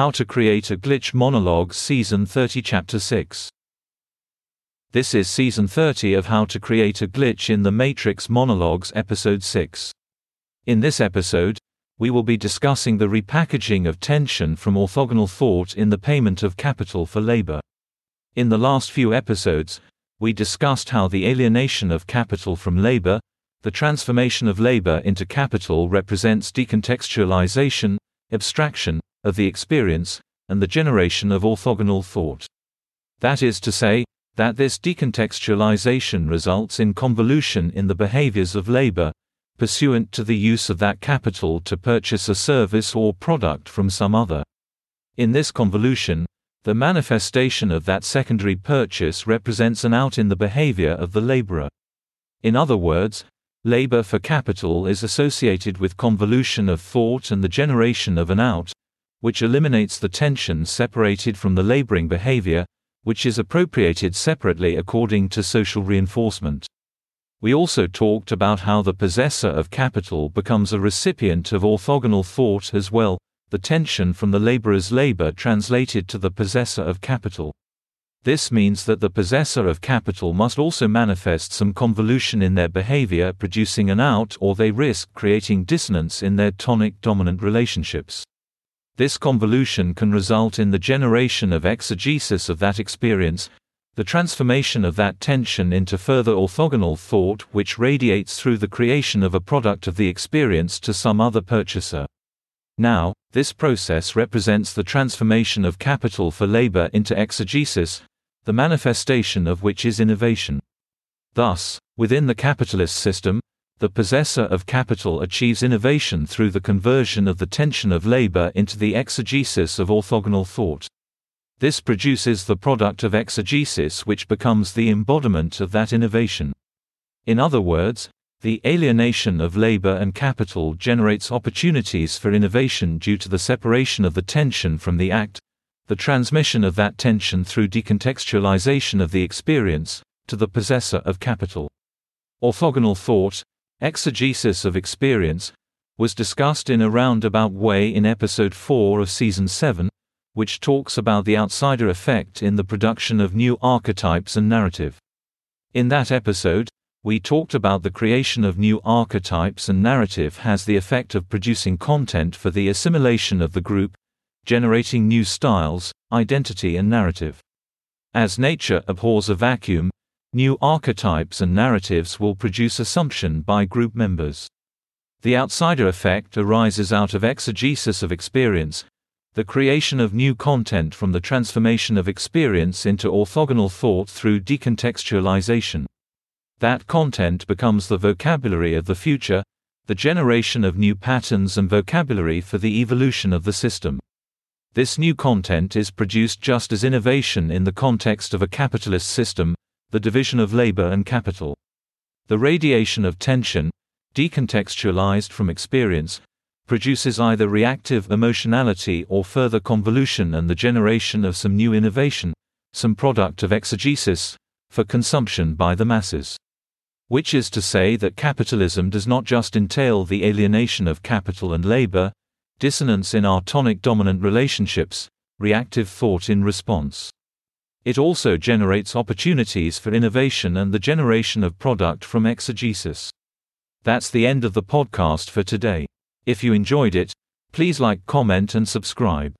How to Create a Glitch Monologue Season 30 Chapter 6 This is Season 30 of How to Create a Glitch in the Matrix Monologues Episode 6. In this episode, we will be discussing the repackaging of tension from orthogonal thought in the payment of capital for labor. In the last few episodes, we discussed how the alienation of capital from labor, the transformation of labor into capital represents decontextualization, abstraction, of the experience, and the generation of orthogonal thought. That is to say, that this decontextualization results in convolution in the behaviors of labor, pursuant to the use of that capital to purchase a service or product from some other. In this convolution, the manifestation of that secondary purchase represents an out in the behavior of the laborer. In other words, labor for capital is associated with convolution of thought and the generation of an out, which eliminates the tension separated from the laboring behavior, which is appropriated separately according to social reinforcement. We also talked about how the possessor of capital becomes a recipient of orthogonal thought as well, the tension from the laborer's labor translated to the possessor of capital. This means that the possessor of capital must also manifest some convolution in their behavior, producing an out, or they risk creating dissonance in their tonic dominant relationships. This convolution can result in the generation of exegesis of that experience, the transformation of that tension into further orthogonal thought, which radiates through the creation of a product of the experience to some other purchaser. Now, this process represents the transformation of capital for labor into exegesis, the manifestation of which is innovation. Thus, within the capitalist system, the possessor of capital achieves innovation through the conversion of the tension of labor into the exegesis of orthogonal thought. This produces the product of exegesis which becomes the embodiment of that innovation. In other words, the alienation of labor and capital generates opportunities for innovation due to the separation of the tension from the act, the transmission of that tension through decontextualization of the experience, to the possessor of capital. Orthogonal thought, exegesis of experience, was discussed in a roundabout way in episode 4 of season 7, which talks about the outsider effect in the production of new archetypes and narrative. In that episode, we talked about the creation of new archetypes and narrative has the effect of producing content for the assimilation of the group, generating new styles, identity and narrative. As nature abhors a vacuum, new archetypes and narratives will produce assumption by group members. The outsider effect arises out of exegesis of experience, the creation of new content from the transformation of experience into orthogonal thought through decontextualization. That content becomes the vocabulary of the future, the generation of new patterns and vocabulary for the evolution of the system. This new content is produced just as innovation in the context of a capitalist system, the division of labor and capital. The radiation of tension, decontextualized from experience, produces either reactive emotionality or further convolution and the generation of some new innovation, some product of exegesis, for consumption by the masses which is to say that capitalism does not just entail the alienation of capital and labor, dissonance in our tonic dominant relationships, reactive thought in response. It also generates opportunities for innovation and the generation of product from exegesis. That's the end of the podcast for today. If you enjoyed it, please like, comment, and subscribe.